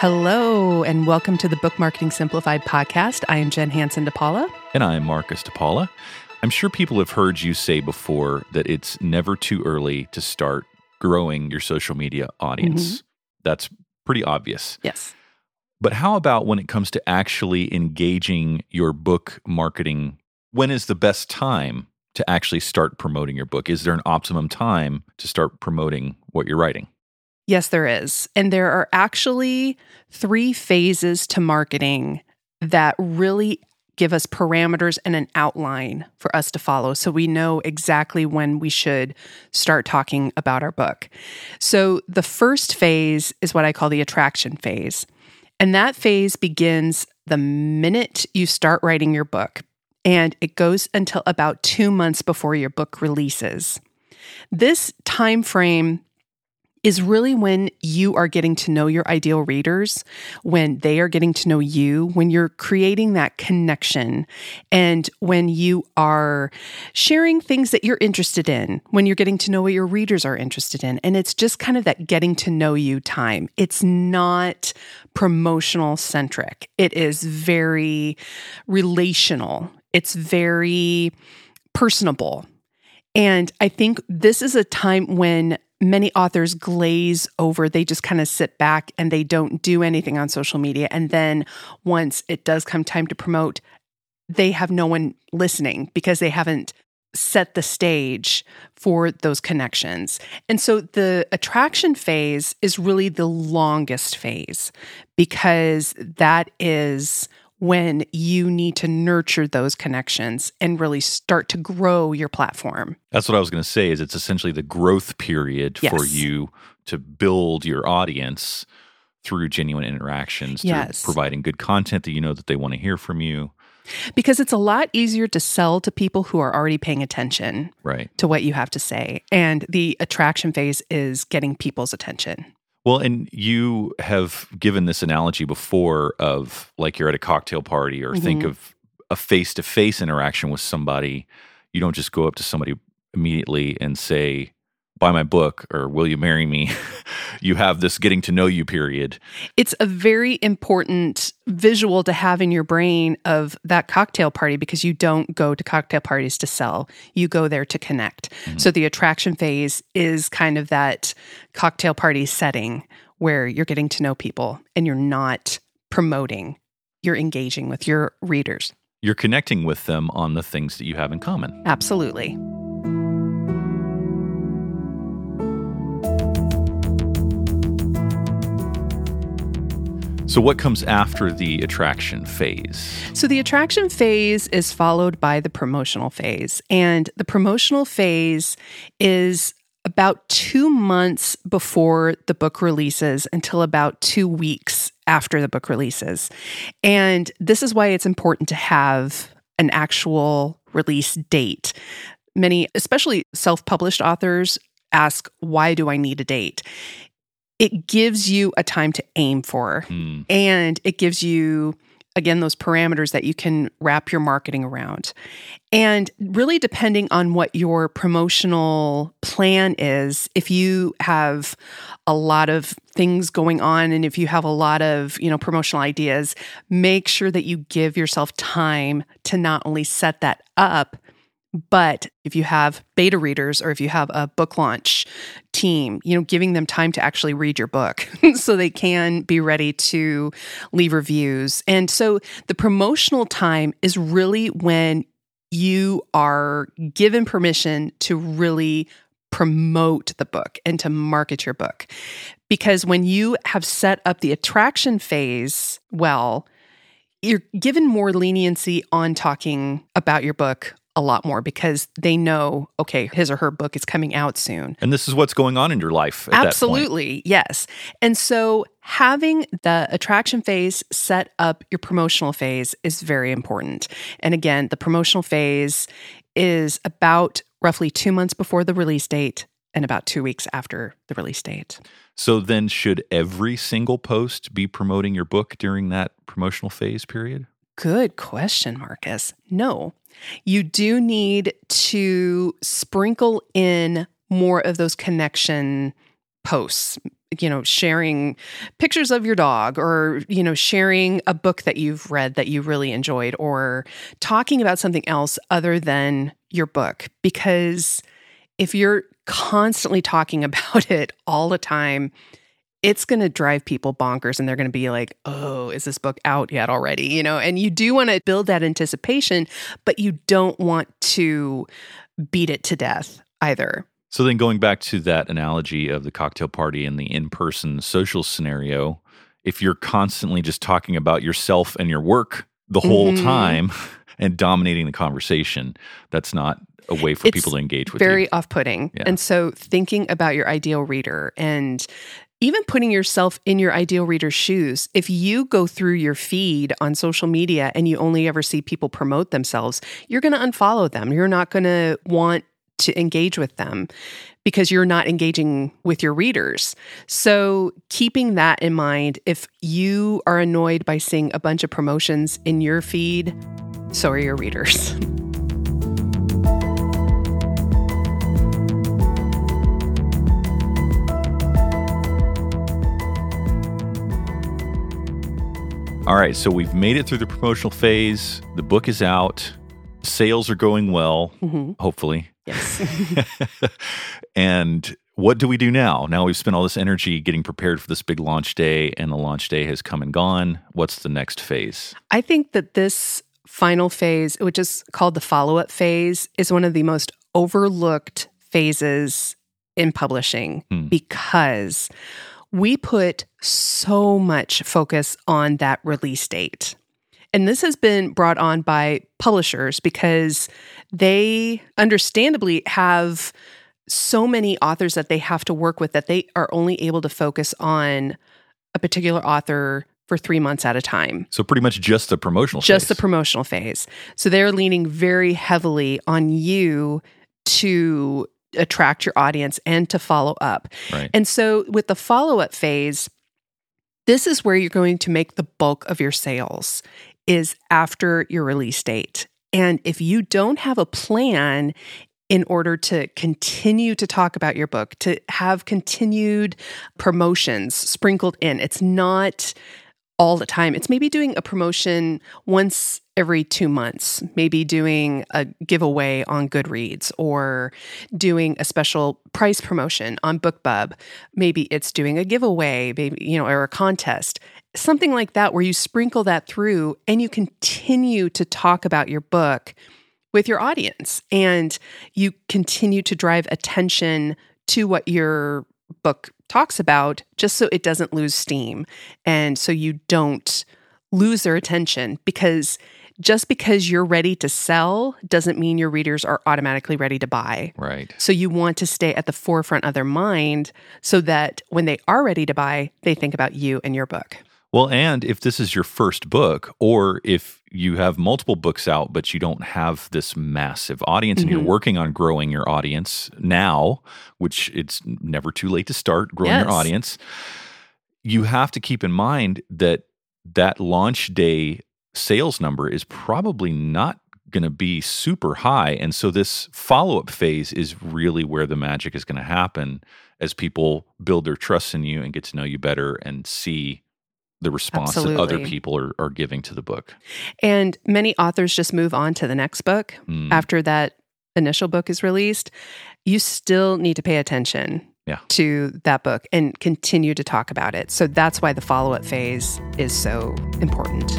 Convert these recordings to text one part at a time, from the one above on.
Hello, and welcome to the Book Marketing Simplified podcast. I am Jen Hansen DePaula. And I'm Marcus DePaula. I'm sure people have heard you say before that it's never too early to start growing your social media audience. Mm-hmm. That's pretty obvious. Yes. But how about when it comes to actually engaging your book marketing? When is the best time to actually start promoting your book? Is there an optimum time to start promoting what you're writing? Yes, there is. And there are actually three phases to marketing that really give us parameters and an outline for us to follow so we know exactly when we should start talking about our book. So, the first phase is what I call the attraction phase. And that phase begins the minute you start writing your book, and it goes until about two months before your book releases. This time frame is really when you are getting to know your ideal readers, when they are getting to know you, when you're creating that connection, and when you are sharing things that you're interested in, when you're getting to know what your readers are interested in. And it's just kind of that getting to know you time. It's not promotional centric, it is very relational, it's very personable. And I think this is a time when many authors glaze over. They just kind of sit back and they don't do anything on social media. And then once it does come time to promote, they have no one listening because they haven't set the stage for those connections. And so the attraction phase is really the longest phase because that is when you need to nurture those connections and really start to grow your platform. That's what I was going to say is it's essentially the growth period Yes. for you to build your audience through genuine interactions, through Yes. providing good content that you know that they want to hear from you. Because it's a lot easier to sell to people who are already paying attention Right. to what you have to say. And the attraction phase is getting people's attention. Well, and you have given this analogy before of like you're at a cocktail party or think Mhm. of a face to face interaction with somebody. You don't just go up to somebody immediately and say, buy my book or will you marry me? you have this getting to know you period. It's a very important visual to have in your brain of that cocktail party because you don't go to cocktail parties to sell. You go there to connect. Mm-hmm. So the attraction phase is kind of that cocktail party setting where you're getting to know people and you're not promoting, you're engaging with your readers. You're connecting with them on the things that you have in common. Absolutely. So, what comes after the attraction phase? So the attraction phase is followed by the promotional phase. And the promotional phase is about two months before the book releases until about two weeks after the book releases. And this is why it's important to have an actual release date. Many, especially self published authors, ask, why do I need a date? It gives you a time to aim for Hmm. and it gives you again those parameters that you can wrap your marketing around and really depending on what your promotional plan is if you have a lot of things going on and if you have a lot of you know promotional ideas make sure that you give yourself time to not only set that up but if you have beta readers or if you have a book launch team, you know, giving them time to actually read your book so they can be ready to leave reviews. And so the promotional time is really when you are given permission to really promote the book and to market your book. Because when you have set up the attraction phase well, you're given more leniency on talking about your book a lot more because they know, okay, his or her book is coming out soon. And this is what's going on in your life at that point. Absolutely, yes. And so having the attraction phase set up your promotional phase is very important. And again, the promotional phase is about roughly two months before the release date and about two weeks after the release date. So then, should every single post be promoting your book during that promotional phase period? Good question, Marcus. No, you do need to sprinkle in more of those connection posts. you know, sharing pictures of your dog or, you know, sharing a book that you've read that you really enjoyed or talking about something else other than your book. Because if you're constantly talking about it all the time, it's going to drive people bonkers and they're going to be like, oh, is this book out yet already? You know, and you do want to build that anticipation, but you don't want to beat it to death either. So then going back to that analogy of the cocktail party and the in-person social scenario, if you're constantly just talking about yourself and your work the whole mm-hmm. time and dominating the conversation, that's not a way for it's people to engage with very you. off-putting. Yeah. And so thinking about your ideal reader and even putting yourself in your ideal reader's shoes, if you go through your feed on social media and you only ever see people promote themselves, you're going to unfollow them. You're not going to want to engage with them because you're not engaging with your readers. So, keeping that in mind, if you are annoyed by seeing a bunch of promotions in your feed, so are your readers. All right, so we've made it through the promotional phase. The book is out. Sales are going well, mm-hmm. hopefully. Yes. and what do we do now? Now we've spent all this energy getting prepared for this big launch day, and the launch day has come and gone. What's the next phase? I think that this final phase, which is called the follow up phase, is one of the most overlooked phases in publishing hmm. because we put so much focus on that release date. And this has been brought on by publishers because they understandably have so many authors that they have to work with that they are only able to focus on a particular author for three months at a time. So, pretty much just the promotional just phase. the promotional phase. So, they're leaning very heavily on you to attract your audience and to follow up. Right. And so with the follow up phase, this is where you're going to make the bulk of your sales is after your release date. And if you don't have a plan in order to continue to talk about your book, to have continued promotions sprinkled in, it's not all the time. It's maybe doing a promotion once every two months, maybe doing a giveaway on Goodreads or doing a special price promotion on BookBub. Maybe it's doing a giveaway, maybe, you know, or a contest. Something like that where you sprinkle that through and you continue to talk about your book with your audience and you continue to drive attention to what your book talks about just so it doesn't lose steam and so you don't lose their attention because just because you're ready to sell doesn't mean your readers are automatically ready to buy. Right. So you want to stay at the forefront of their mind so that when they are ready to buy, they think about you and your book. Well, and if this is your first book, or if you have multiple books out, but you don't have this massive audience and mm-hmm. you're working on growing your audience now, which it's never too late to start growing yes. your audience, you have to keep in mind that that launch day sales number is probably not going to be super high. And so this follow up phase is really where the magic is going to happen as people build their trust in you and get to know you better and see the response Absolutely. that other people are, are giving to the book. And many authors just move on to the next book mm. after that initial book is released. You still need to pay attention yeah. to that book and continue to talk about it. So that's why the follow up phase is so important.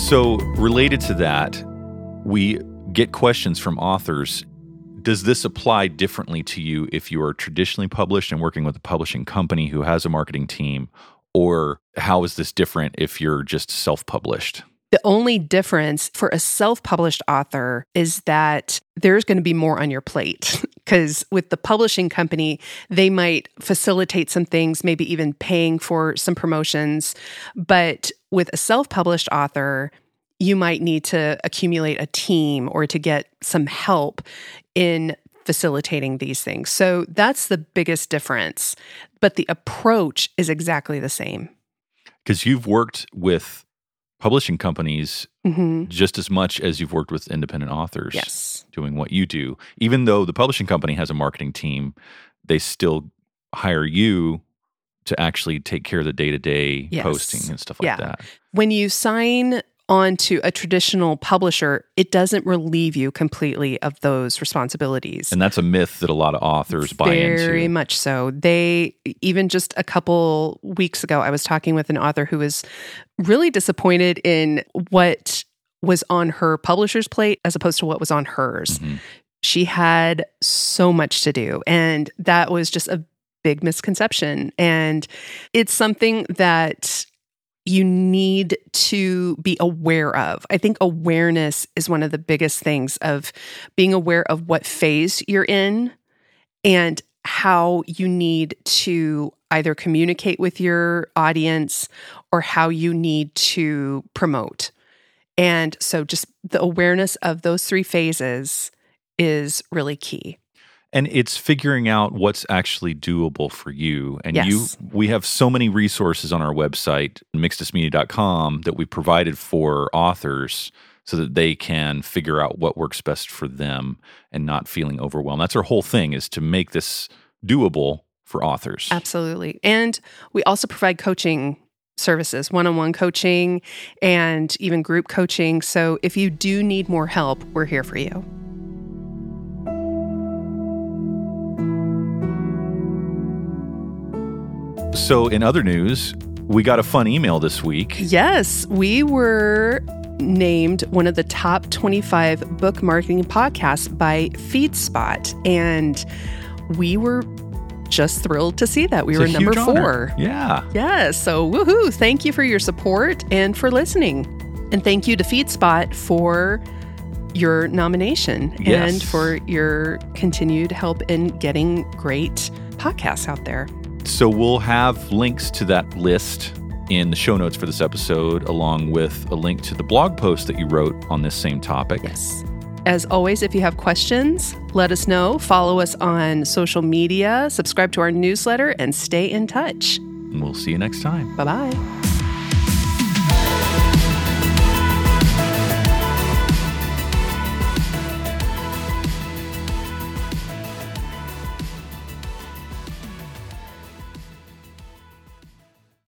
So, related to that, we get questions from authors does this apply differently to you if you are traditionally published and working with a publishing company who has a marketing team? Or how is this different if you're just self published? The only difference for a self published author is that there's going to be more on your plate. Because with the publishing company, they might facilitate some things, maybe even paying for some promotions. But with a self published author, you might need to accumulate a team or to get some help in facilitating these things. So that's the biggest difference. But the approach is exactly the same. Because you've worked with publishing companies hmm just as much as you've worked with independent authors Yes. doing what you do. Even though the publishing company has a marketing team, they still hire you to actually take care of the day to day posting and stuff like Yeah. that. When you sign on to a traditional publisher, it doesn't relieve you completely of those responsibilities. And that's a myth that a lot of authors buy Very into. Very much so. They even just a couple weeks ago, I was talking with an author who was really disappointed in what was on her publisher's plate as opposed to what was on hers. Mhm. She had so much to do, and that was just a big misconception. And it's something that you need to be aware of. I think awareness is one of the biggest things of being aware of what phase you're in and how you need to either communicate with your audience or how you need to promote. And so just the awareness of those three phases is really key. And it's figuring out what's actually doable for you and Yes. you we have so many resources on our website mixtusmedia.com that we provided for authors so that they can figure out what works best for them and not feeling overwhelmed that's our whole thing is to make this doable for authors Absolutely. And we also provide coaching services, one on one coaching, and even group coaching. So if you do need more help, we're here for you. So in other news we got a fun email this week Yes, we were named one of the top 25 book marketing podcasts by FeedSpot. And we were just thrilled to see that. We It's were number huge honor. four. yeah Yes. So, woohoo. Thank you for your support and for listening. And thank you to FeedSpot for your nomination Yes. and for your continued help in getting great podcasts out there. So we'll have links to that list in the show notes for this episode, along with a link to the blog post that you wrote on this same topic. Yes. As always, if you have questions, let us know. Follow us on social media, subscribe to our newsletter, and stay in touch. And we'll see you next time. Bye bye.